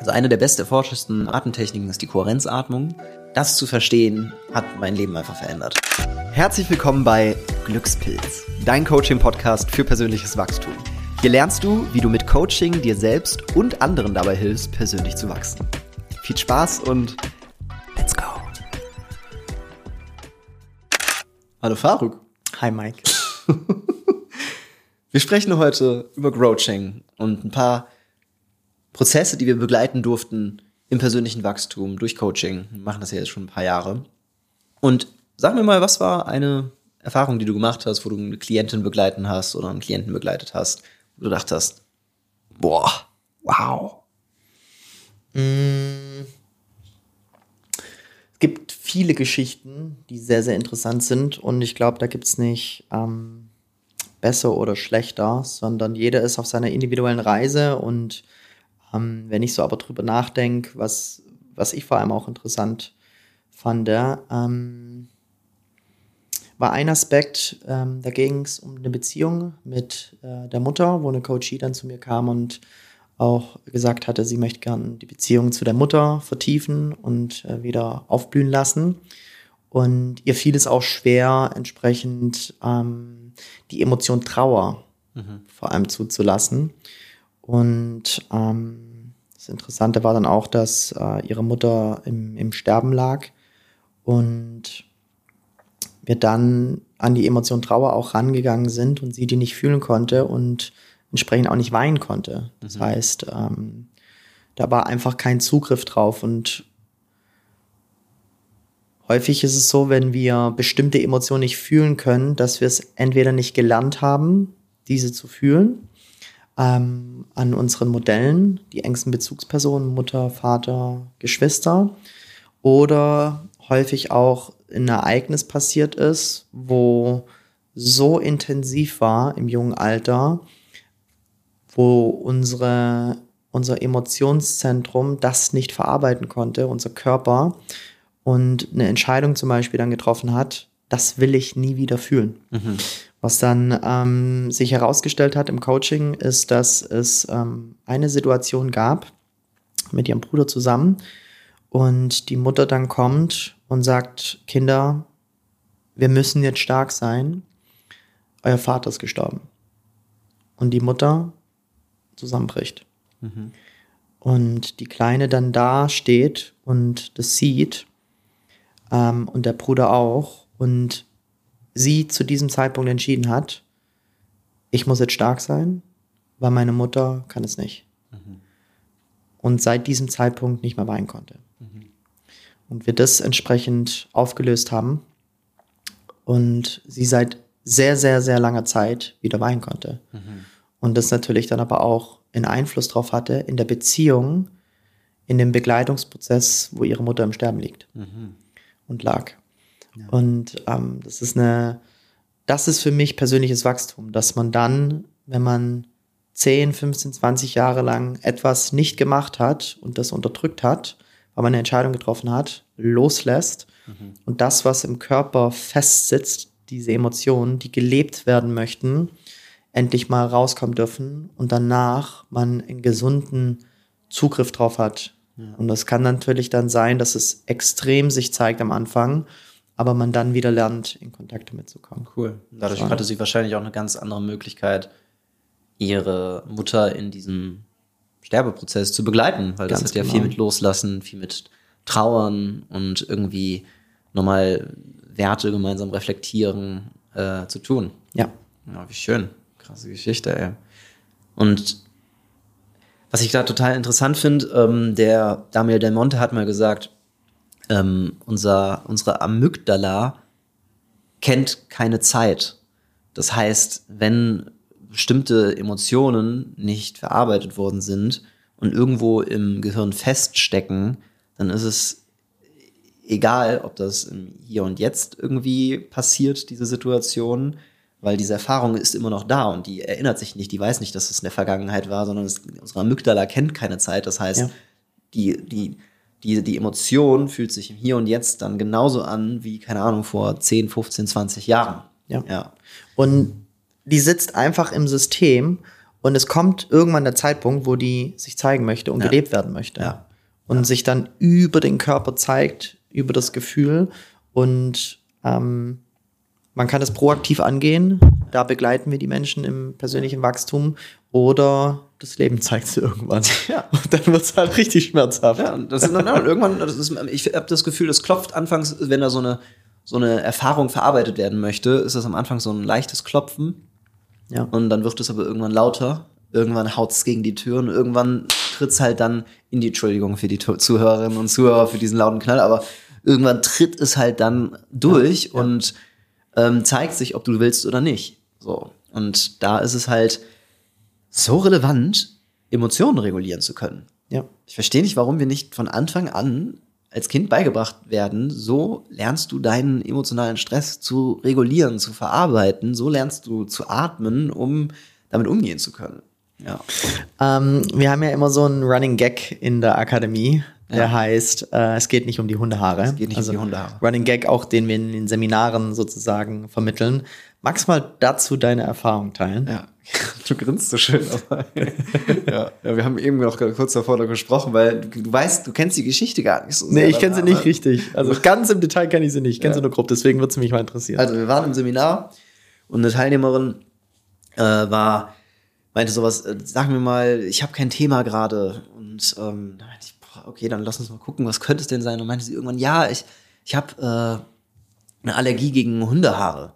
Also eine der best erforschesten Atemtechniken ist die Kohärenzatmung. Das zu verstehen, hat mein Leben einfach verändert. Herzlich willkommen bei Glückspilz, dein Coaching-Podcast für persönliches Wachstum. Hier lernst du, wie du mit Coaching dir selbst und anderen dabei hilfst, persönlich zu wachsen. Viel Spaß und let's go. Hallo Faruk. Hi Mike. Wir sprechen heute über Growching und ein paar Prozesse, die wir begleiten durften im persönlichen Wachstum durch Coaching. Wir machen das ja jetzt schon ein paar Jahre. Und sag mir mal, was war eine Erfahrung, die du gemacht hast, wo du eine Klientin begleiten hast oder einen Klienten begleitet hast, wo du dachtest, boah, wow. Mm. Es gibt viele Geschichten, die sehr, sehr interessant sind und ich glaube, da gibt es nicht ähm, besser oder schlechter, sondern jeder ist auf seiner individuellen Reise und ähm, wenn ich so aber drüber nachdenke, was, was ich vor allem auch interessant fand, ähm, war ein Aspekt, ähm, da ging es um eine Beziehung mit äh, der Mutter, wo eine Coachie dann zu mir kam und auch gesagt hatte, sie möchte gerne die Beziehung zu der Mutter vertiefen und äh, wieder aufblühen lassen. Und ihr fiel es auch schwer, entsprechend ähm, die Emotion Trauer mhm. vor allem zuzulassen. Und ähm, das Interessante war dann auch, dass äh, ihre Mutter im, im Sterben lag und wir dann an die Emotion Trauer auch rangegangen sind und sie die nicht fühlen konnte und entsprechend auch nicht weinen konnte. Das mhm. heißt, ähm, da war einfach kein Zugriff drauf und häufig ist es so, wenn wir bestimmte Emotionen nicht fühlen können, dass wir es entweder nicht gelernt haben, diese zu fühlen, ähm, an unseren Modellen, die engsten Bezugspersonen, Mutter, Vater, Geschwister, oder häufig auch ein Ereignis passiert ist, wo so intensiv war im jungen Alter, wo unsere, unser Emotionszentrum das nicht verarbeiten konnte, unser Körper, und eine Entscheidung zum Beispiel dann getroffen hat, das will ich nie wieder fühlen. Mhm. Was dann ähm, sich herausgestellt hat im Coaching, ist, dass es ähm, eine Situation gab mit ihrem Bruder zusammen und die Mutter dann kommt und sagt, Kinder, wir müssen jetzt stark sein, euer Vater ist gestorben. Und die Mutter zusammenbricht. Mhm. Und die Kleine dann da steht und das sieht ähm, und der Bruder auch und sie zu diesem Zeitpunkt entschieden hat, ich muss jetzt stark sein, weil meine Mutter kann es nicht. Mhm. Und seit diesem Zeitpunkt nicht mehr weinen konnte. Mhm. Und wir das entsprechend aufgelöst haben und sie seit sehr, sehr, sehr langer Zeit wieder weinen konnte. Mhm. Und das natürlich dann aber auch einen Einfluss darauf hatte in der Beziehung, in dem Begleitungsprozess, wo ihre Mutter im Sterben liegt mhm. und lag. Ja. Und ähm, das ist eine, das ist für mich persönliches Wachstum, dass man dann, wenn man 10, 15, 20 Jahre lang etwas nicht gemacht hat und das unterdrückt hat, weil man eine Entscheidung getroffen hat, loslässt mhm. und das, was im Körper festsitzt, diese Emotionen, die gelebt werden möchten, endlich mal rauskommen dürfen und danach man einen gesunden Zugriff drauf hat. Ja. Und das kann natürlich dann sein, dass es extrem sich zeigt am Anfang aber man dann wieder lernt, in Kontakte mitzukommen. Cool. Dadurch hatte sie wahrscheinlich auch eine ganz andere Möglichkeit, ihre Mutter in diesem Sterbeprozess zu begleiten, weil das hat ja genau. viel mit Loslassen, viel mit Trauern und irgendwie nochmal Werte gemeinsam reflektieren äh, zu tun. Ja. Ja, wie schön. Krasse Geschichte, ey. Und was ich da total interessant finde, ähm, der Daniel Del Monte hat mal gesagt, ähm, unser, unsere Amygdala kennt keine Zeit. Das heißt, wenn bestimmte Emotionen nicht verarbeitet worden sind und irgendwo im Gehirn feststecken, dann ist es egal, ob das im Hier und Jetzt irgendwie passiert, diese Situation, weil diese Erfahrung ist immer noch da und die erinnert sich nicht, die weiß nicht, dass es in der Vergangenheit war, sondern es, unsere Amygdala kennt keine Zeit. Das heißt, ja. die, die die, die Emotion fühlt sich im Hier und Jetzt dann genauso an wie, keine Ahnung, vor 10, 15, 20 Jahren. Ja. ja. Und die sitzt einfach im System Und es kommt irgendwann der Zeitpunkt, wo die sich zeigen möchte und Ja. gelebt werden möchte. Ja. Und sich dann über den Körper zeigt, über das Gefühl. Und ähm, man kann es proaktiv angehen. Da begleiten wir die Menschen im persönlichen Wachstum. Oder das Leben zeigt es irgendwann. Ja. Und dann wird es halt richtig schmerzhaft. Ja, und das ist dann, und irgendwann, das ist, ich habe das Gefühl, das klopft anfangs, wenn da so eine, so eine Erfahrung verarbeitet werden möchte, ist das am Anfang so ein leichtes Klopfen Ja. und dann wird es aber irgendwann lauter. Irgendwann haut es gegen die Tür und irgendwann tritt es halt dann in die Entschuldigung für die Zuhörerinnen und Zuhörer für diesen lauten Knall, aber irgendwann tritt es halt dann durch und ähm, zeigt sich, ob du willst oder nicht. So. Und da ist es halt so relevant, Emotionen regulieren zu können. ja. Ich verstehe nicht, warum wir nicht von Anfang an als Kind beigebracht werden, so lernst du deinen emotionalen Stress zu regulieren, zu verarbeiten, so lernst du zu atmen, um damit umgehen zu können. Ja. Ähm, wir haben ja immer so einen Running Gag in der Akademie, der heißt, äh, es geht nicht um die Hundehaare. Es geht nicht um die Hundehaare. Running Gag auch, den wir in den Seminaren sozusagen vermitteln. Magst du mal dazu deine Erfahrung teilen? Ja, du grinst so schön, aber ja. ja, wir haben eben noch kurz davor noch gesprochen, weil du, du weißt, du kennst die Geschichte gar nicht so Nee, sehr ich kenne sie nicht richtig. Also ganz im Detail kenne ich sie nicht. Ich kenne Ja. sie nur grob, deswegen würde es mich mal interessieren. Also wir waren im Seminar und eine Teilnehmerin äh, war, meinte sowas, äh, sag mir mal, ich habe kein Thema gerade. Und ähm, da meinte ich, boah, okay, dann lass uns mal gucken, was könnte es denn sein? Und meinte sie irgendwann, ja, ich, ich habe äh, eine Allergie gegen Hundehaare.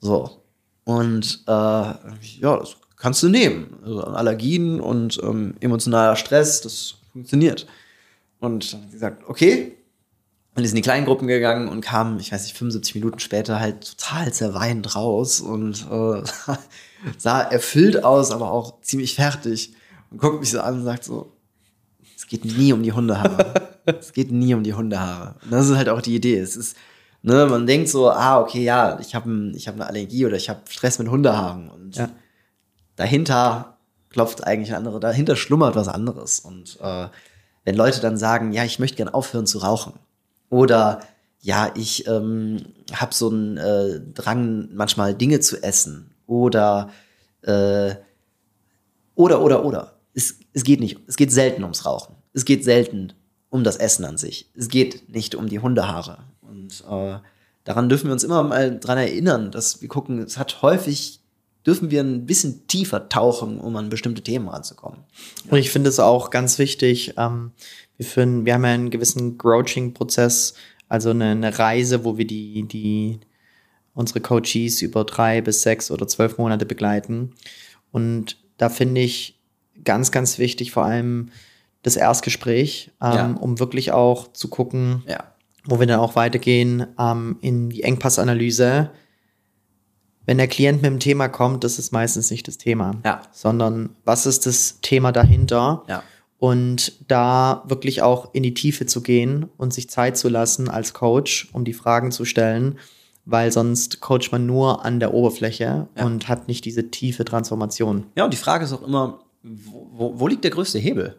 So. Und äh, ja, das kannst du nehmen. Also Allergien und ähm, emotionaler Stress, das funktioniert. Und dann hat sie gesagt, okay, und ist in die kleinen Gruppen gegangen und kam, ich weiß nicht, 75 Minuten später halt total zerweint raus und äh, sah erfüllt aus, aber auch ziemlich fertig. Und guckt mich so an und sagt so, es geht nie um die Hundehaare. es geht nie um die Hundehaare. Und das ist halt auch die Idee. Es ist, ne, man denkt so, ah, okay, ja, ich habe ich hab eine Allergie oder ich habe Stress mit Hundehaaren. Und Ja. dahinter klopft eigentlich ein anderer, dahinter schlummert was anderes. Und äh, wenn Leute dann sagen, ja, ich möchte gern aufhören zu rauchen oder ja, ich ähm, habe so einen äh, Drang, manchmal Dinge zu essen oder äh, oder oder oder. Es, es geht nicht, es geht selten ums Rauchen. Es geht selten um das Essen an sich. Es geht nicht um die Hundehaare. Und äh, daran dürfen wir uns immer mal dran erinnern, dass wir gucken, es hat häufig, dürfen wir ein bisschen tiefer tauchen, um an bestimmte Themen ranzukommen. Und ich finde es auch ganz wichtig, ähm, wir, führen, wir haben ja einen gewissen Grouching-Prozess, also eine, eine Reise, wo wir die, die unsere Coaches über drei bis sechs oder zwölf Monate begleiten. Und da finde ich ganz, ganz wichtig, vor allem das Erstgespräch, ähm, Ja. um wirklich auch zu gucken, Ja. Wo wir dann auch weitergehen ähm, in die Engpassanalyse. Wenn der Klient mit dem Thema kommt, das ist meistens nicht das Thema, Ja. sondern was ist das Thema dahinter? Ja. Und da wirklich auch in die Tiefe zu gehen und sich Zeit zu lassen als Coach, um die Fragen zu stellen, weil sonst coacht man nur an der Oberfläche Ja. und hat nicht diese tiefe Transformation. Ja, und die Frage ist auch immer, wo, wo, liegt der größte Hebel?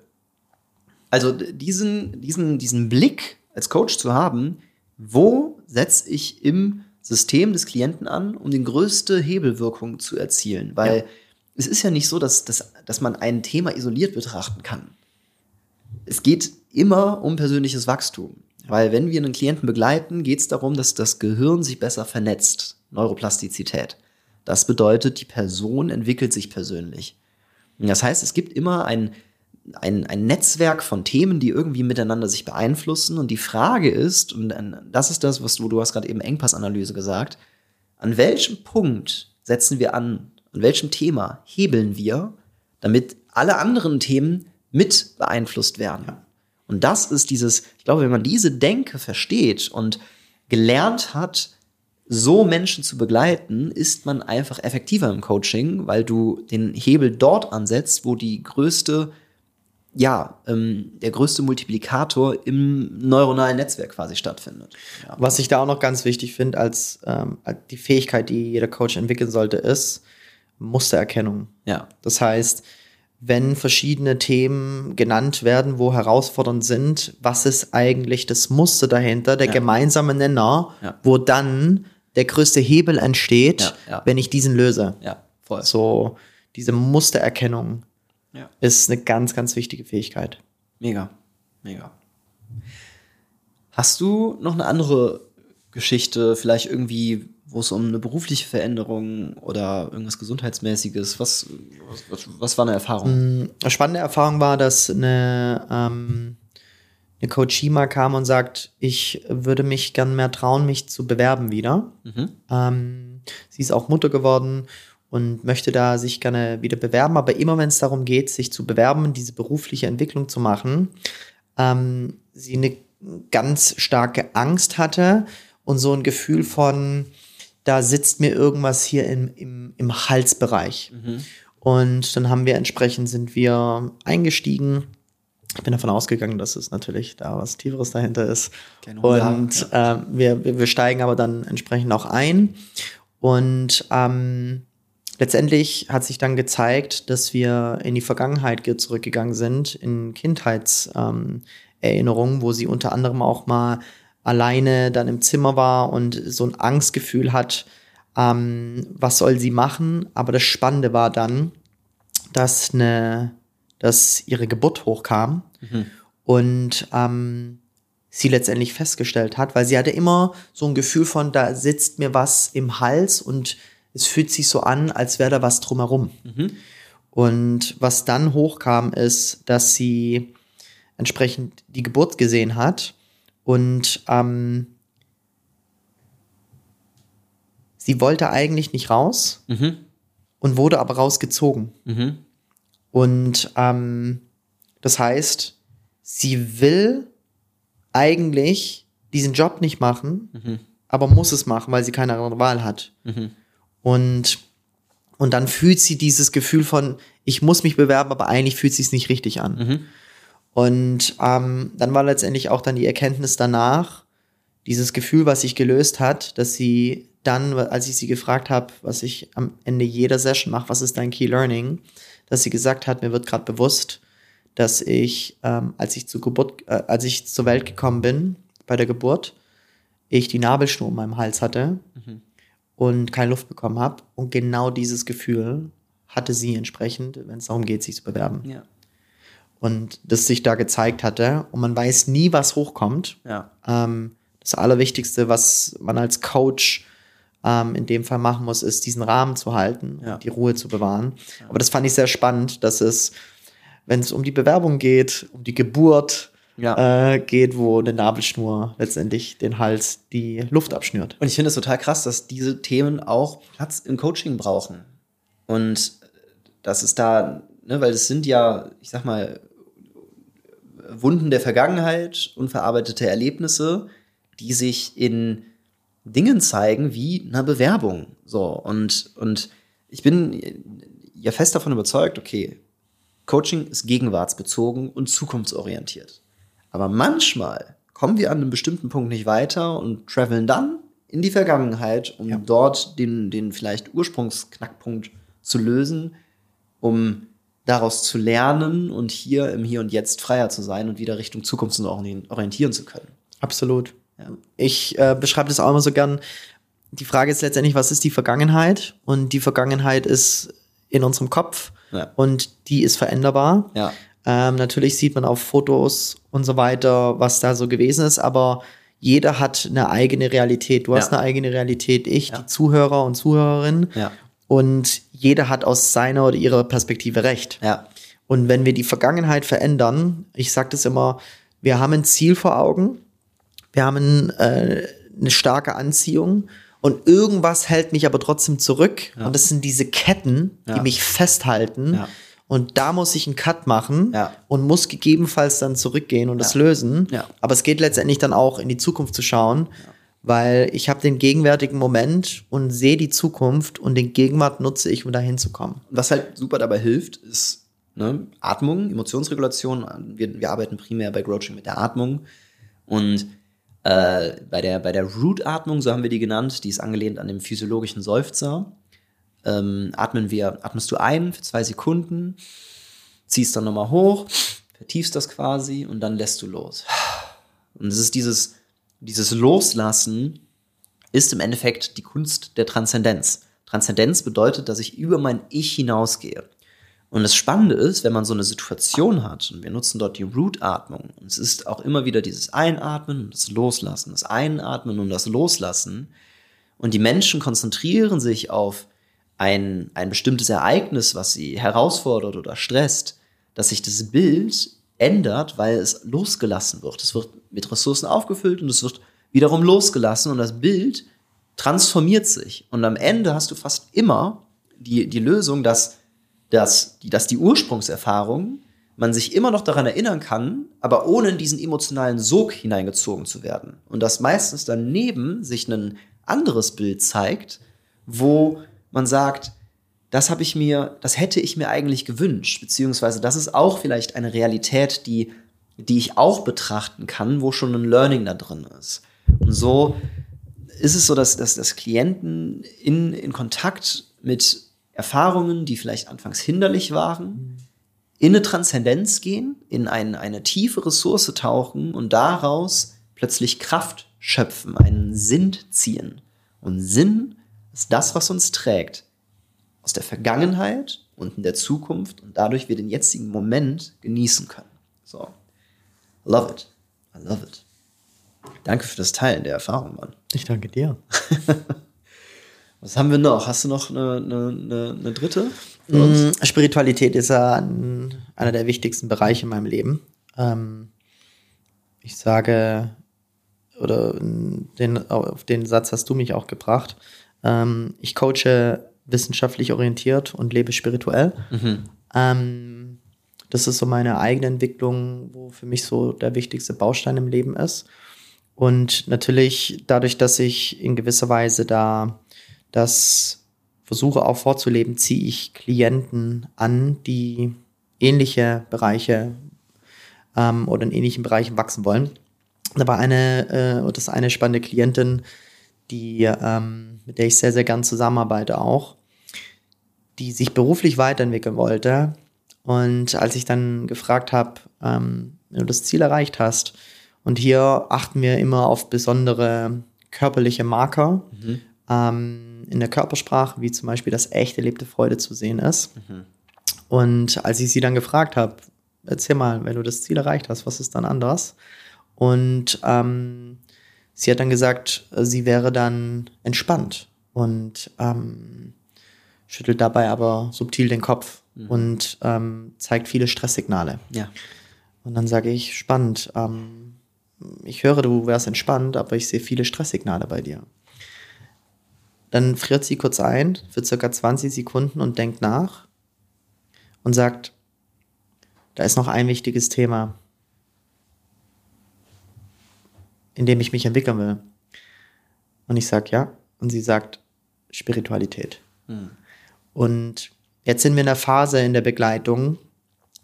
Also diesen, diesen, diesen Blick als Coach zu haben, wo setze ich im System des Klienten an, um die größte Hebelwirkung zu erzielen? Weil Ja. es ist ja nicht so, dass, dass, dass man ein Thema isoliert betrachten kann. Es geht immer um persönliches Wachstum. Weil wenn wir einen Klienten begleiten, geht es darum, dass das Gehirn sich besser vernetzt. Neuroplastizität. Das bedeutet, die Person entwickelt sich persönlich. Das heißt, es gibt immer ein, ein, ein Netzwerk von Themen, die irgendwie miteinander sich beeinflussen. Und die Frage ist, und das ist das, was du, du hast gerade eben Engpassanalyse gesagt, an welchem Punkt setzen wir an, an welchem Thema hebeln wir, damit alle anderen Themen mit beeinflusst werden. Und das ist dieses, ich glaube, wenn man diese Denke versteht und gelernt hat, so Menschen zu begleiten, ist man einfach effektiver im Coaching, weil du den Hebel dort ansetzt, wo die größte, ja, ähm, der größte Multiplikator im neuronalen Netzwerk quasi stattfindet. Ja. Was ich da auch noch ganz wichtig finde, als ähm, die Fähigkeit, die jeder Coach entwickeln sollte, ist Mustererkennung. ja. Das heißt, wenn verschiedene Themen genannt werden, wo herausfordernd sind, was ist eigentlich das Muster dahinter, der Ja. gemeinsame Nenner, Ja. wo dann der größte Hebel entsteht, wenn ich diesen löse. Ja, voll. So diese Mustererkennung Ja. ist eine ganz, ganz wichtige Fähigkeit. Mega, mega. Hast du noch eine andere Geschichte, vielleicht irgendwie, wo es um eine berufliche Veränderung oder irgendwas Gesundheitsmäßiges, was, was, was war eine Erfahrung? Eine spannende Erfahrung war, dass eine, ähm, eine Coachie mal kam und sagt, ich würde mich gern mehr trauen, mich zu bewerben wieder. Ähm, sie ist auch Mutter geworden und möchte da sich gerne wieder bewerben, aber immer wenn es darum geht, sich zu bewerben, diese berufliche Entwicklung zu machen, ähm, sie eine ganz starke Angst hatte und so ein Gefühl von, da sitzt mir irgendwas hier im, im, im Halsbereich. Und dann haben wir entsprechend, sind wir eingestiegen. Ich bin davon ausgegangen, dass es natürlich da was Tieferes dahinter ist. Keine Und ähm, wir, wir, wir steigen aber dann entsprechend auch ein. Und ähm, letztendlich hat sich dann gezeigt, dass wir in die Vergangenheit ge- zurückgegangen sind, in Kindheitserinnerungen, ähm, wo sie unter anderem auch mal alleine dann im Zimmer war und so ein Angstgefühl hat, ähm, was soll sie machen. Aber das Spannende war dann, dass, eine, dass ihre Geburt hochkam und ähm, sie letztendlich festgestellt hat, weil sie hatte immer so ein Gefühl von, da sitzt mir was im Hals und es fühlt sich so an, als wäre da was drumherum. Und was dann hochkam, ist, dass sie entsprechend die Geburt gesehen hat und ähm, sie wollte eigentlich nicht raus und wurde aber rausgezogen. Und ähm, das heißt, sie will eigentlich diesen Job nicht machen, aber muss es machen, weil sie keine andere Wahl hat. Und, und dann fühlt sie dieses Gefühl von, ich muss mich bewerben, aber eigentlich fühlt sie es nicht richtig an. Und ähm, dann war letztendlich auch dann die Erkenntnis danach, dieses Gefühl, was sich gelöst hat, dass sie dann, als ich sie gefragt habe, was ich am Ende jeder Session mache, was ist dein Key Learning, dass sie gesagt hat, mir wird gerade bewusst, dass ich, ähm, als ich zur Geburt, äh, als ich zur Welt gekommen bin, bei der Geburt, ich die Nabelschnur um meinem Hals hatte und keine Luft bekommen habe. Und genau dieses Gefühl hatte sie entsprechend, wenn es darum geht, sich zu bewerben. Ja. Und das sich da gezeigt hatte. Und man weiß nie, was hochkommt. Ja. Ähm, das Allerwichtigste, was man als Coach ähm, in dem Fall machen muss, ist, diesen Rahmen zu halten Ja. und die Ruhe zu bewahren. Aber das fand ich sehr spannend, dass es, wenn es um die Bewerbung geht, um die Geburt Ja. äh, geht, wo eine Nabelschnur letztendlich den Hals die Luft abschnürt. Und ich finde es total krass, dass diese Themen auch Platz im Coaching brauchen. Und das ist da, ne, weil es sind ja, ich sag mal, Wunden der Vergangenheit, unverarbeitete Erlebnisse, die sich in Dingen zeigen wie einer Bewerbung. So, und, und ich bin ja fest davon überzeugt, okay, Coaching ist gegenwartsbezogen und zukunftsorientiert. Aber manchmal kommen wir an einem bestimmten Punkt nicht weiter und traveln dann in die Vergangenheit, um dort den, den vielleicht Ursprungsknackpunkt zu lösen, um daraus zu lernen und hier im Hier und Jetzt freier zu sein und wieder Richtung Zukunft orientieren zu können. Absolut. Ich äh, beschreibe das auch immer so gern. Die Frage ist letztendlich, was ist die Vergangenheit? Und die Vergangenheit ist in unserem Kopf Ja. und die ist veränderbar. Ja. Ähm, natürlich sieht man auf Fotos und so weiter, was da so gewesen ist, aber jeder hat eine eigene Realität. Du hast Ja. eine eigene Realität, ich, Ja. die Zuhörer und Zuhörerinnen. Ja. Und jeder hat aus seiner oder ihrer Perspektive recht. Und wenn wir die Vergangenheit verändern, ich sage das immer, wir haben ein Ziel vor Augen, wir haben äh, eine starke Anziehung und irgendwas hält mich aber trotzdem zurück. Und das sind diese Ketten, die mich festhalten. Und da muss ich einen Cut machen Ja. und muss gegebenenfalls dann zurückgehen und das Ja. lösen. Ja. Aber es geht letztendlich dann auch in die Zukunft zu schauen, weil ich habe den gegenwärtigen Moment und sehe die Zukunft und den Gegenwart nutze ich, um da hinzukommen. Was halt super dabei hilft, ist ne, Atmung, Emotionsregulation. Wir, wir arbeiten primär bei Coaching mit der Atmung. Und äh, bei der, bei der Root-Atmung, so haben wir die genannt, die ist angelehnt an den physiologischen Seufzer. Ähm, atmen wir, atmest du ein für zwei Sekunden, ziehst dann nochmal hoch, vertiefst das quasi und dann lässt du los. Und es ist dieses, dieses Loslassen, ist im Endeffekt die Kunst der Transzendenz. Transzendenz bedeutet, dass ich über mein Ich hinausgehe. Und das Spannende ist, wenn man so eine Situation hat, und wir nutzen dort die Root-Atmung, es ist auch immer wieder dieses Einatmen und das Loslassen, das Einatmen und das Loslassen, und die Menschen konzentrieren sich auf ein, ein bestimmtes Ereignis, was sie herausfordert oder stresst, dass sich das Bild ändert, weil es losgelassen wird. Es wird mit Ressourcen aufgefüllt und es wird wiederum losgelassen und das Bild transformiert sich. Und am Ende hast du fast immer die, die Lösung, dass, dass, die, dass die Ursprungserfahrung man sich immer noch daran erinnern kann, aber ohne in diesen emotionalen Sog hineingezogen zu werden. Und dass meistens daneben sich ein anderes Bild zeigt, wo man sagt, das habe ich mir, das hätte ich mir eigentlich gewünscht, beziehungsweise das ist auch vielleicht eine Realität, die, die ich auch betrachten kann, wo schon ein Learning da drin ist. Und so ist es so, dass, dass, dass Klienten in, in Kontakt mit Erfahrungen, die vielleicht anfangs hinderlich waren, in eine Transzendenz gehen, in ein, eine tiefe Ressource tauchen und daraus plötzlich Kraft schöpfen, einen Sinn ziehen. Und Sinn ist das, was uns trägt. Aus der Vergangenheit und in der Zukunft und dadurch wir den jetzigen Moment genießen können. So. Love it. I love it. Danke für das Teilen der Erfahrung, Mann. Ich danke dir. Was haben wir noch? Hast du noch eine, eine, eine dritte? Mm, Spiritualität ist ja ein, einer der wichtigsten Bereiche in meinem Leben. Ähm, ich sage, oder den, auf den Satz hast du mich auch gebracht. Ähm, ich coache wissenschaftlich orientiert und lebe spirituell. Mhm. Ähm, das ist so meine eigene Entwicklung, wo für mich so der wichtigste Baustein im Leben ist. Und natürlich dadurch, dass ich in gewisser Weise da das versuche auch vorzuleben, ziehe ich Klienten an, die ähnliche Bereiche ähm, oder in ähnlichen Bereichen wachsen wollen. Da war eine, äh, das eine spannende Klientin, die, ähm, mit der ich sehr, sehr gern zusammenarbeite auch, die sich beruflich weiterentwickeln wollte. Und als ich dann gefragt habe, ähm, wenn du das Ziel erreicht hast, und hier achten wir immer auf besondere körperliche Marker mhm. ähm, in der Körpersprache, wie zum Beispiel, dass echt erlebte Freude zu sehen ist. Mhm. Und als ich sie dann gefragt habe, erzähl mal, wenn du das Ziel erreicht hast, was ist dann anders? Und ähm, sie hat dann gesagt, sie wäre dann entspannt und ähm, schüttelt dabei aber subtil den Kopf mhm. und ähm, zeigt viele Stresssignale. Ja. Und dann sage ich, spannend, ähm, ich höre, du wärst entspannt, aber ich sehe viele Stresssignale bei dir. Dann friert sie kurz ein für circa 20 Sekunden und denkt nach und sagt, da ist noch ein wichtiges Thema, in dem ich mich entwickeln will. Und ich sage, ja. Und sie sagt, Spiritualität. Hm. Und jetzt sind wir in der Phase in der Begleitung,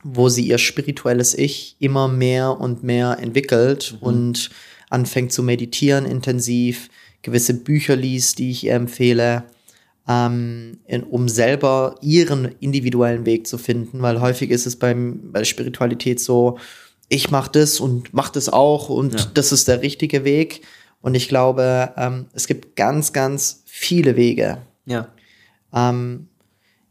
wo sie ihr spirituelles Ich immer mehr und mehr entwickelt mhm. und anfängt zu meditieren intensiv, gewisse Bücher liest, die ich ihr empfehle, ähm, in, um selber ihren individuellen Weg zu finden, weil häufig ist es beim, bei Spiritualität so, ich mache das und mache das auch und ja. das ist der richtige Weg. Und ich glaube, ähm, es gibt ganz, ganz viele Wege, ja. ähm,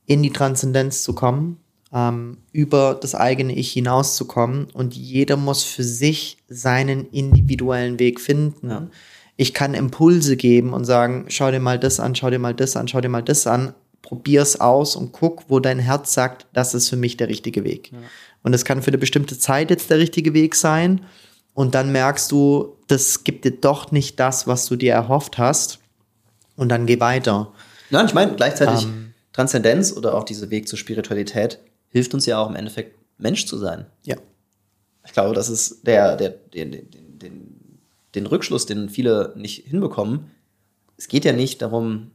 in die Transzendenz zu kommen ähm, über das eigene Ich hinauszukommen und jeder muss für sich seinen individuellen Weg finden. Ja. Ich kann Impulse geben und sagen, schau dir mal das an, schau dir mal das an, schau dir mal das an, probier's aus und guck, wo dein Herz sagt, das ist für mich der richtige Weg. Ja. Und es kann für eine bestimmte Zeit jetzt der richtige Weg sein. Und dann merkst du, das gibt dir doch nicht das, was du dir erhofft hast. Und dann geh weiter. Nein, ich meine gleichzeitig ähm, Transzendenz oder auch dieser Weg zur Spiritualität hilft uns ja auch im Endeffekt, Mensch zu sein. Ja. Ich glaube, das ist der, der, den, den, den, den Rückschluss, den viele nicht hinbekommen. Es geht ja nicht darum,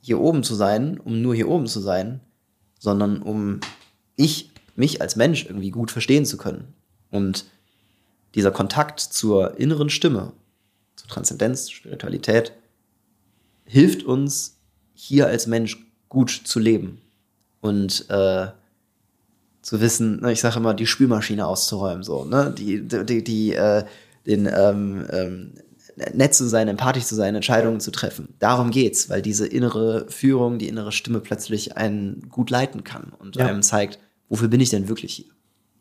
hier oben zu sein, um nur hier oben zu sein, sondern um ich, mich als Mensch irgendwie gut verstehen zu können. Und dieser Kontakt zur inneren Stimme, zur Transzendenz, Spiritualität, hilft uns, hier als Mensch gut zu leben. Und äh, zu wissen, ne, ich sage immer, die Spülmaschine auszuräumen, so, ne? Die, die, die, äh, den, ähm, ähm, nett zu sein, empathisch zu sein, Entscheidungen zu treffen. Darum geht's, weil diese innere Führung, die innere Stimme plötzlich einen gut leiten kann und Ja. einem zeigt, wofür bin ich denn wirklich hier?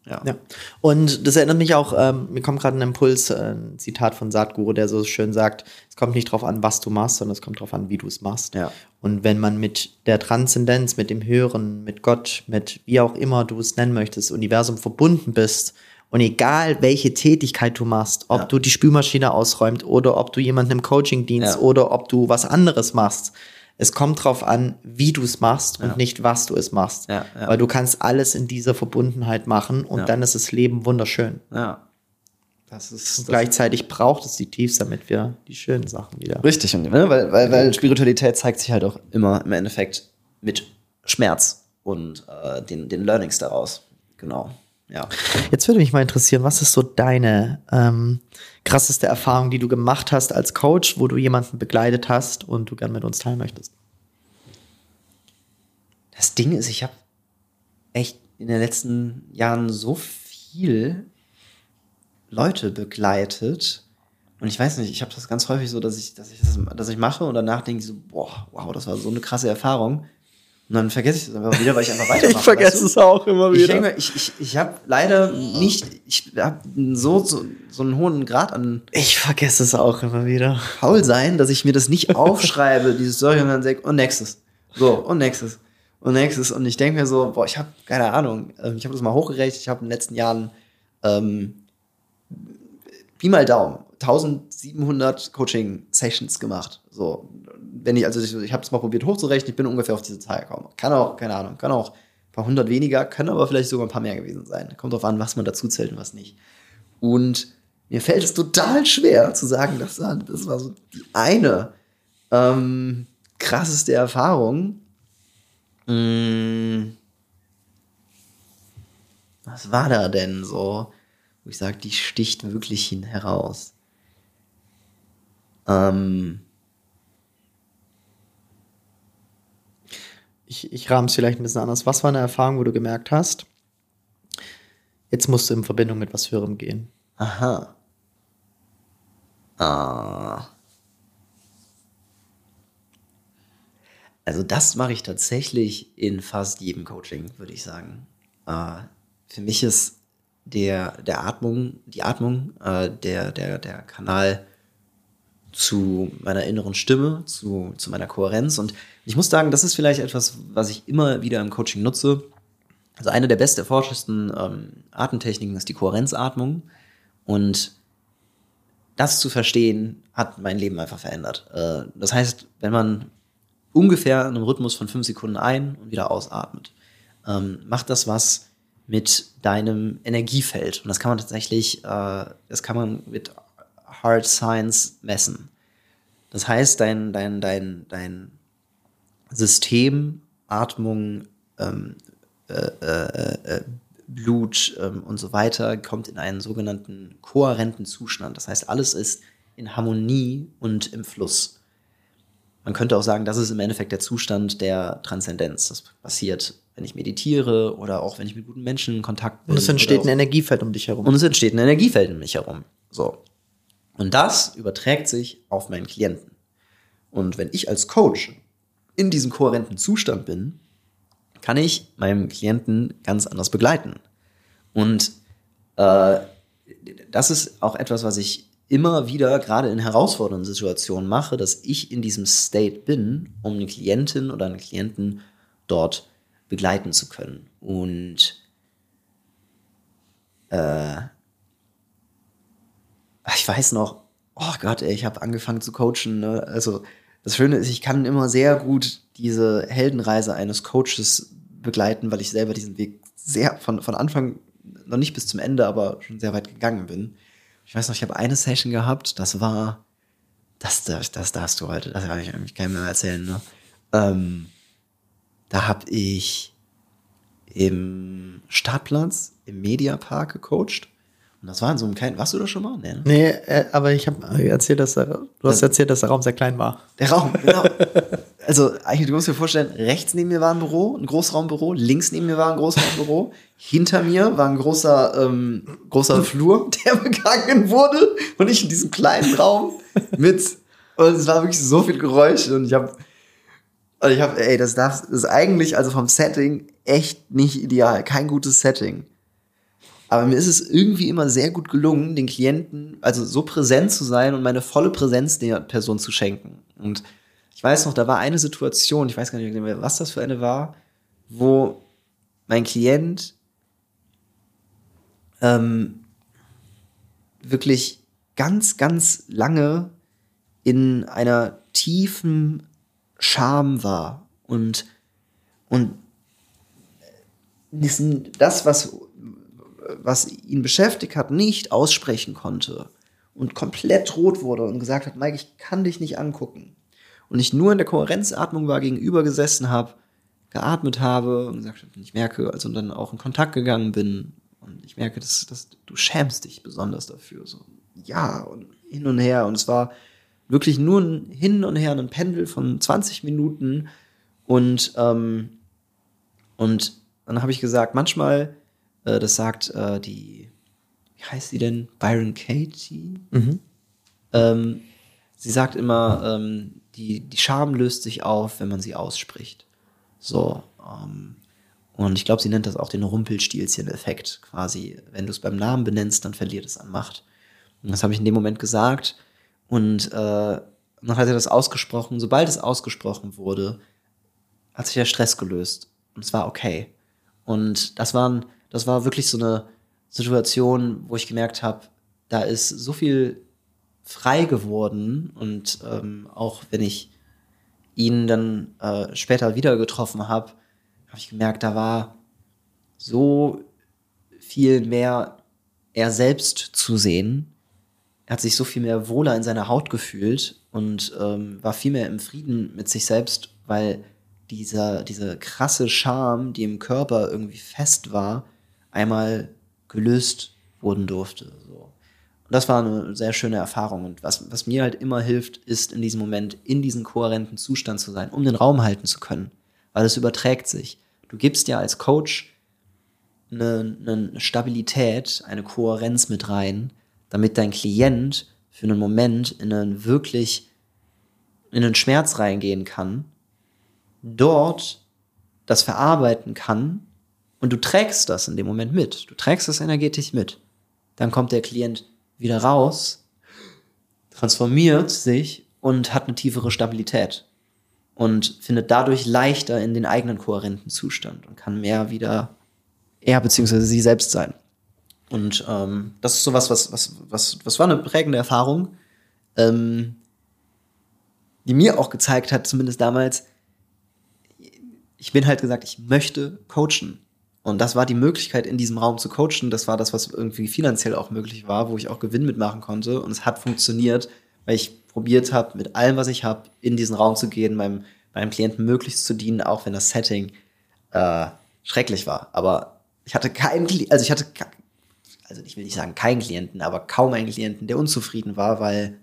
Ja. Ja. Und das erinnert mich auch, ähm, mir kommt gerade ein Impuls, äh, ein Zitat von Satguru, der so schön sagt, es kommt nicht drauf an, was du machst, sondern es kommt drauf an, wie du es machst. Ja. Und wenn man mit der Transzendenz, mit dem Hören, mit Gott, mit wie auch immer du es nennen möchtest, Universum verbunden bist und egal welche Tätigkeit du machst, ob Ja. du die Spülmaschine ausräumt oder ob du jemanden im Coaching dienst oder ob du was anderes machst, es kommt drauf an, wie du es machst und Ja. nicht, was du es machst. Ja, ja. Weil du kannst alles in dieser Verbundenheit machen und Ja. dann ist das Leben wunderschön. ja. Das ist Und das gleichzeitig braucht es die Tiefs, damit wir die schönen Sachen wieder. Richtig, und, ne, weil, weil, weil Spiritualität zeigt sich halt auch immer im Endeffekt mit Schmerz und äh, den, den Learnings daraus. Genau. Ja. Jetzt würde mich mal interessieren, was ist so deine ähm, krasseste Erfahrung, die du gemacht hast als Coach, wo du jemanden begleitet hast und du gern mit uns teilen möchtest? Das Ding ist, ich habe echt in den letzten Jahren so viel Leute begleitet. Und ich weiß nicht, ich habe das ganz häufig so, dass ich, dass ich das dass ich mache und danach denke ich so, boah, wow, das war so eine krasse Erfahrung. Und dann vergesse ich es einfach wieder, weil ich einfach weitermache. weißt du? es auch immer Ich denke, ich, ich, ich habe leider nicht, ich habe so, so, so einen hohen Grad an Ich vergesse es auch immer wieder. faul sein, dass ich mir das nicht aufschreibe, diese Story, und dann sage, und nächstes. So, und nächstes. Und nächstes. Und ich denke mir so, boah, ich habe keine Ahnung. ähm, Ich habe das mal hochgerechnet. Ich habe in den letzten Jahren ähm, Pi mal Daumen 1700 Coaching-Sessions gemacht. So, wenn ich, also ich, ich habe es mal probiert hochzurechnen, ich bin ungefähr auf diese Zahl gekommen. Kann auch, keine Ahnung, kann auch ein paar hundert weniger, können aber vielleicht sogar ein paar mehr gewesen sein. Kommt drauf an, was man dazu zählt und was nicht. Und mir fällt es total schwer zu sagen, das war, das war so die eine ähm, krasseste Erfahrung. Mm. Was war da denn so, wo ich sage, die sticht wirklich hin heraus? Ähm, Ich, ich rahme es vielleicht ein bisschen anders. Was war eine Erfahrung, wo du gemerkt hast, jetzt musst du in Verbindung mit was Höherem gehen? aha. Ah. Also das mache ich tatsächlich in fast jedem Coaching, würde ich sagen. Äh, für mich ist der, der Atmung, die Atmung, äh, der, der, der Kanal zu meiner inneren Stimme, zu, zu meiner Kohärenz. Und ich muss sagen, das ist vielleicht etwas, was ich immer wieder im Coaching nutze. Also eine der best erforschtesten ähm, Atemtechniken ist die Kohärenzatmung. Und das zu verstehen, hat mein Leben einfach verändert. Äh, das heißt, wenn man ungefähr in einem Rhythmus von fünf Sekunden ein und wieder ausatmet, ähm, macht das was mit deinem Energiefeld. Und das kann man tatsächlich, äh, das kann man mit Hard Science messen. Das heißt, dein, dein, dein, dein System, Atmung, ähm, äh, äh, äh, Blut ähm, und so weiter kommt in einen sogenannten kohärenten Zustand. Das heißt, alles ist in Harmonie und im Fluss. Man könnte auch sagen, das ist im Endeffekt der Zustand der Transzendenz. Das passiert, wenn ich meditiere oder auch wenn ich mit guten Menschen in Kontakt bin. Und es entsteht ein Energiefeld um dich herum. und es entsteht ein Energiefeld um mich herum. So. Und das überträgt sich auf meinen Klienten. Und wenn ich als Coach in diesem kohärenten Zustand bin, kann ich meinem Klienten ganz anders begleiten. Und äh, das ist auch etwas, was ich immer wieder, gerade in herausfordernden Situationen mache, dass ich in diesem State bin, um eine Klientin oder einen Klienten dort begleiten zu können. Und ich weiß noch, oh Gott, ey, ich habe angefangen zu coachen. Ne? Also das Schöne ist, ich kann immer sehr gut diese Heldenreise eines Coaches begleiten, weil ich selber diesen Weg sehr von, von Anfang noch nicht bis zum Ende, aber schon sehr weit gegangen bin. Ich weiß noch, ich habe eine Session gehabt, das war, das, das, das darfst du heute, das kann ich eigentlich keinem mehr erzählen. Ne? Ähm, da habe ich im Startplatz im Mediapark gecoacht. Und das war in so einem kleinen, warst du da schon mal? Nee, ne? nee, äh, aber ich habe erzählt, dass der, du hast erzählt, dass der Raum sehr klein war. Der Raum, genau. also eigentlich, du musst dir vorstellen, rechts neben mir war ein Büro, ein Großraumbüro, links neben mir war ein Großraumbüro, hinter mir war ein großer, ähm, großer Flur, der begangen wurde und ich in diesem kleinen Raum mit, und es war wirklich so viel Geräusch und ich habe, und ich habe, ey, das darf, das ist eigentlich, also vom Setting echt nicht ideal, kein gutes Setting. Aber mir ist es irgendwie immer sehr gut gelungen, den Klienten, also so präsent zu sein und meine volle Präsenz der Person zu schenken. Und ich weiß noch, da war eine Situation, ich weiß gar nicht mehr, was das für eine war, wo mein Klient ähm, wirklich ganz, ganz lange in einer tiefen Scham war und, und das, was was ihn beschäftigt hat, nicht aussprechen konnte und komplett rot wurde und gesagt hat, Mike, ich kann dich nicht angucken. Und ich nur in der Kohärenzatmung war, gegenüber gesessen habe, geatmet habe und gesagt habe, ich merke, also dann auch in Kontakt gegangen bin und ich merke, dass, dass du schämst dich besonders dafür. So, ja, und hin und her. Und es war wirklich nur ein Hin und Her, ein Pendel von 20 Minuten. Und, ähm, und dann habe ich gesagt, manchmal äh, das sagt äh, die, wie heißt sie denn? Byron Katie. Mhm. Ähm, sie sagt immer, ähm, die, die Scham löst sich auf, wenn man sie ausspricht. So. Ähm, und ich glaube, sie nennt das auch den Rumpelstilzchen-Effekt quasi. Wenn du es beim Namen benennst, dann verliert es an Macht. Und das habe ich in dem Moment gesagt. Und äh, dann hat er das ausgesprochen. Sobald es ausgesprochen wurde, hat sich der Stress gelöst. Und es war okay. Und das waren das war wirklich so eine Situation, wo ich gemerkt habe, da ist so viel frei geworden und ähm, auch wenn ich ihn dann äh, später wieder getroffen habe, habe ich gemerkt, da war so viel mehr er selbst zu sehen. Er hat sich so viel mehr wohler in seiner Haut gefühlt und ähm, war viel mehr im Frieden mit sich selbst, weil dieser, diese krasse Scham, die im Körper irgendwie fest war, einmal gelöst wurden durfte. So. Und das war eine sehr schöne Erfahrung. Und was, was mir halt immer hilft, ist in diesem Moment in diesem kohärenten Zustand zu sein, um den Raum halten zu können. Weil es überträgt sich. Du gibst ja als Coach eine, eine Stabilität, eine Kohärenz mit rein, damit dein Klient für einen Moment in einen wirklich in einen Schmerz reingehen kann, dort das verarbeiten kann und du trägst das in dem Moment mit. Du trägst das energetisch mit. Dann kommt der Klient wieder raus, transformiert sich und hat eine tiefere Stabilität. Und findet dadurch leichter in den eigenen kohärenten Zustand und kann mehr wieder er bzw. sie selbst sein. Und ähm, das ist sowas, was, was, was, was war eine prägende Erfahrung, ähm, die mir auch gezeigt hat, zumindest damals, ich bin halt gesagt, ich möchte coachen. Und das war die Möglichkeit, in diesem Raum zu coachen. Das war das, was irgendwie finanziell auch möglich war, wo ich auch Gewinn mitmachen konnte. Und es hat funktioniert, weil ich probiert habe, mit allem, was ich habe, in diesen Raum zu gehen, meinem, meinem Klienten möglichst zu dienen, auch wenn das Setting äh, schrecklich war. Aber ich hatte keinen, also ich hatte, also ich will nicht sagen keinen Klienten, aber kaum einen Klienten, der unzufrieden war, weil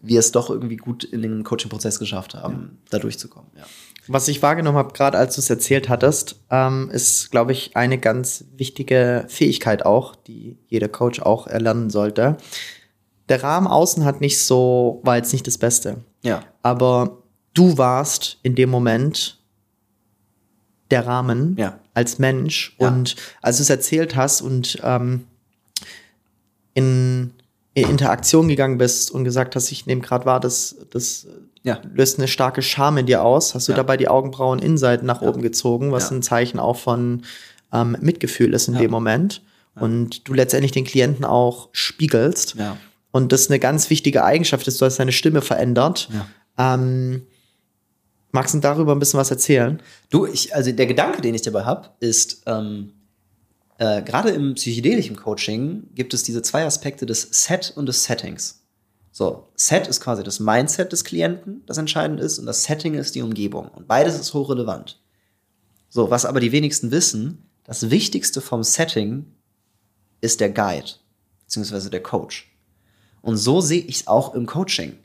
wir es doch irgendwie gut in den Coaching-Prozess geschafft haben, ja. da durchzukommen. Ja. Was ich wahrgenommen habe, gerade als du es erzählt hattest, ähm, ist, glaube ich, eine ganz wichtige Fähigkeit auch, die jeder Coach auch erlernen sollte. Der Rahmen außen hat nicht so, war jetzt nicht das Beste. Ja. Aber du warst in dem Moment der Rahmen ja. als Mensch. Ja. Und als du es erzählt hast und ähm, in, in Interaktion gegangen bist und gesagt hast, ich nehme gerade wahr, dass das ja. löst eine starke Scham in dir aus. Hast du ja. dabei die Augenbrauen Innenseiten nach ja. oben gezogen, was ein Zeichen auch von ähm, Mitgefühl ist in dem Moment. Und du letztendlich den Klienten auch spiegelst. Und das ist eine ganz wichtige Eigenschaft, dass du hast deine Stimme verändert. Ähm, magst du darüber ein bisschen was erzählen? Du, ich, also der Gedanke, den ich dabei habe, ist, ähm, äh, gerade im psychedelischen Coaching gibt es diese zwei Aspekte des Set und des Settings. So, Set ist quasi das Mindset des Klienten, das entscheidend ist, und das Setting ist die Umgebung. Und beides ist hochrelevant. So, was aber die wenigsten wissen, das Wichtigste vom Setting ist der Guide, beziehungsweise der Coach. Und so sehe ich es auch im Coaching.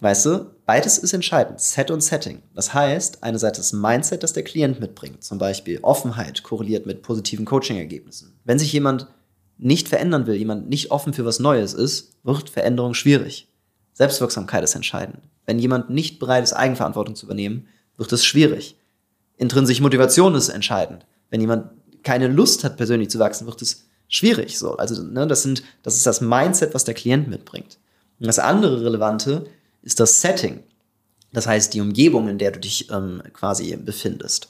Weißt du, beides ist entscheidend, Set und Setting. Das heißt, einerseits das Mindset, das der Klient mitbringt, zum Beispiel Offenheit korreliert mit positiven Coaching-Ergebnissen. Wenn sich jemand nicht verändern will, jemand nicht offen für was Neues ist, wird Veränderung schwierig. Selbstwirksamkeit ist entscheidend. Wenn jemand nicht bereit ist, Eigenverantwortung zu übernehmen, wird es schwierig. Intrinsische Motivation ist entscheidend. Wenn jemand keine Lust hat, persönlich zu wachsen, wird es schwierig. So, also ne, das sind, das ist das Mindset, was der Klient mitbringt. Und das andere Relevante ist das Setting. Das heißt, die Umgebung, in der du dich ähm, quasi befindest.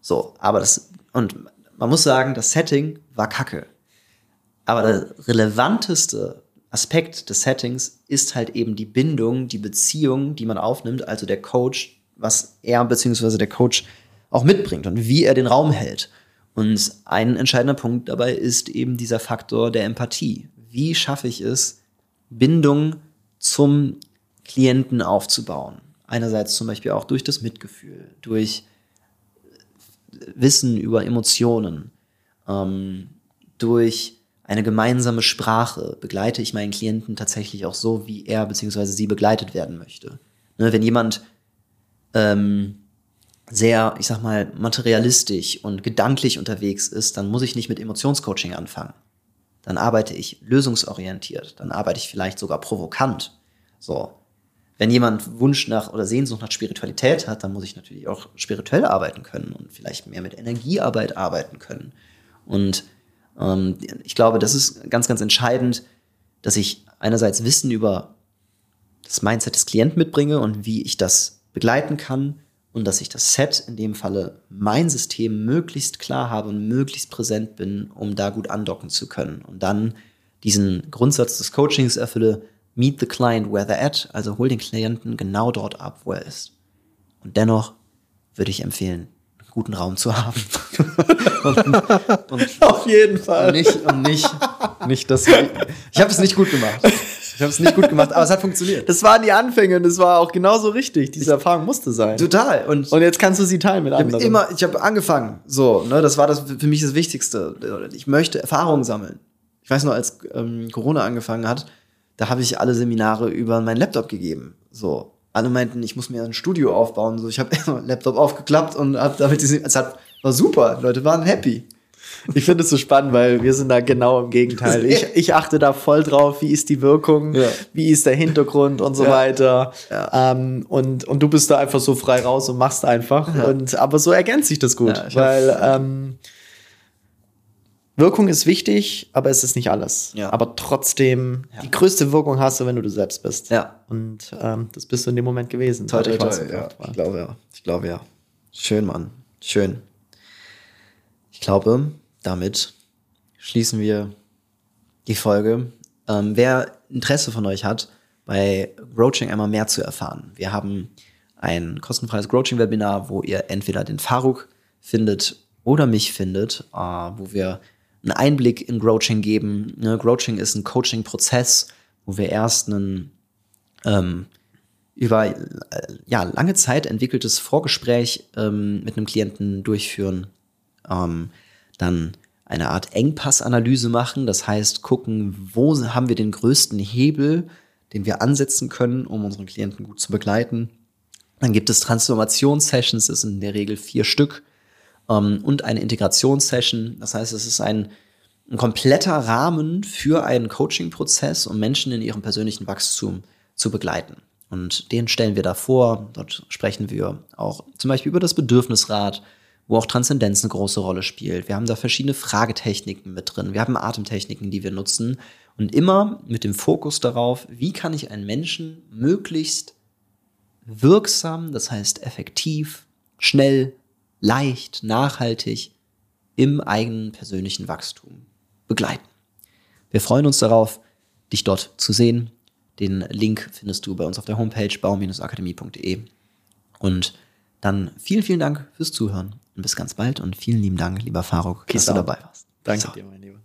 So, aber das, und man muss sagen, das Setting war kacke. Aber der relevanteste Aspekt des Settings ist halt eben die Bindung, die Beziehung, die man aufnimmt, also der Coach, was er bzw. der Coach auch mitbringt und wie er den Raum hält. Und ein entscheidender Punkt dabei ist eben dieser Faktor der Empathie. Wie schaffe ich es, Bindung zum Klienten aufzubauen? Einerseits zum Beispiel auch durch das Mitgefühl, durch Wissen über Emotionen, ähm, durch eine gemeinsame Sprache begleite ich meinen Klienten tatsächlich auch so, wie er bzw. sie begleitet werden möchte. Ne, wenn jemand ähm, sehr, ich sag mal, materialistisch und gedanklich unterwegs ist, dann muss ich nicht mit Emotionscoaching anfangen. Dann arbeite ich lösungsorientiert, dann arbeite ich vielleicht sogar provokant. So. Wenn jemand Wunsch nach oder Sehnsucht nach Spiritualität hat, dann muss ich natürlich auch spirituell arbeiten können und vielleicht mehr mit Energiearbeit arbeiten können. Und ich glaube, das ist ganz, ganz entscheidend, dass ich einerseits Wissen über das Mindset des Klienten mitbringe und wie ich das begleiten kann und dass ich das Set, in dem Falle mein System, möglichst klar habe und möglichst präsent bin, um da gut andocken zu können. Und dann diesen Grundsatz des Coachings erfülle, meet the client where they're at, also hol den Klienten genau dort ab, wo er ist. Und dennoch würde ich empfehlen, guten Raum zu haben. und, und, Auf jeden Fall. Und nicht, und nicht, nicht das. Ich habe es nicht gut gemacht. Ich habe es nicht gut gemacht, aber es hat funktioniert. Das waren die Anfänge und es war auch genauso richtig. Diese Erfahrung musste sein. Total. Und, und jetzt kannst du sie teilen mit anderen. Ich immer, ich habe angefangen. So, ne, das war das für mich das Wichtigste. Ich möchte Erfahrungen sammeln. Ich weiß noch, als ähm, Corona angefangen hat, da habe ich alle Seminare über meinen Laptop gegeben. So, alle meinten, ich muss mir ein Studio aufbauen. So, ich habe Laptop aufgeklappt und habe damit diese, es hat, war super. Leute waren happy. Ich finde es so spannend, weil wir sind da genau im Gegenteil. Ich, ich achte da voll drauf, wie ist die Wirkung, ja. wie ist der Hintergrund und so ja. weiter. Ja. Ähm, und, und du bist da einfach so frei raus und machst einfach. Und, aber so ergänzt sich das gut, weil ähm, Wirkung ist wichtig, aber es ist nicht alles. Aber trotzdem, die größte Wirkung hast du, wenn du du selbst bist. Ja. Und ähm, das bist du in dem Moment gewesen. Toll, toll, toll. Ja. Ich glaube ja. Ich glaube ja. Schön, Mann. Schön. Ich glaube, damit schließen wir die Folge. Ähm, wer Interesse von euch hat, bei Roaching einmal mehr zu erfahren, wir haben ein kostenfreies Coaching-Webinar, wo ihr entweder den Faruk findet oder mich findet, äh, wo wir einen Einblick in Coaching geben. Ne, Coaching ist ein Coaching-Prozess, wo wir erst einen ähm, über äh, ja, lange Zeit entwickeltes Vorgespräch ähm, mit einem Klienten durchführen. Ähm, dann eine Art Engpassanalyse machen, das heißt gucken, wo haben wir den größten Hebel, den wir ansetzen können, um unseren Klienten gut zu begleiten. Dann gibt es Transformationssessions, das sind in der Regel vier Stück, ähm, und eine Integrationssession. Das heißt, es ist ein, ein kompletter Rahmen für einen Coaching-Prozess, um Menschen in ihrem persönlichen Wachstum zu begleiten. Und den stellen wir da vor. Dort sprechen wir auch zum Beispiel über das Bedürfnisrad, wo auch Transzendenz eine große Rolle spielt. Wir haben da verschiedene Fragetechniken mit drin. Wir haben Atemtechniken, die wir nutzen. Und immer mit dem Fokus darauf, wie kann ich einen Menschen möglichst wirksam, das heißt effektiv, schnell, leicht, nachhaltig im eigenen persönlichen Wachstum begleiten. Wir freuen uns darauf, dich dort zu sehen. Den Link findest du bei uns auf der Homepage baum-akademie.de. Und dann vielen, vielen Dank fürs Zuhören und bis ganz bald und vielen lieben Dank, lieber Faruk, dass du dabei warst. Danke so. dir, mein Lieber.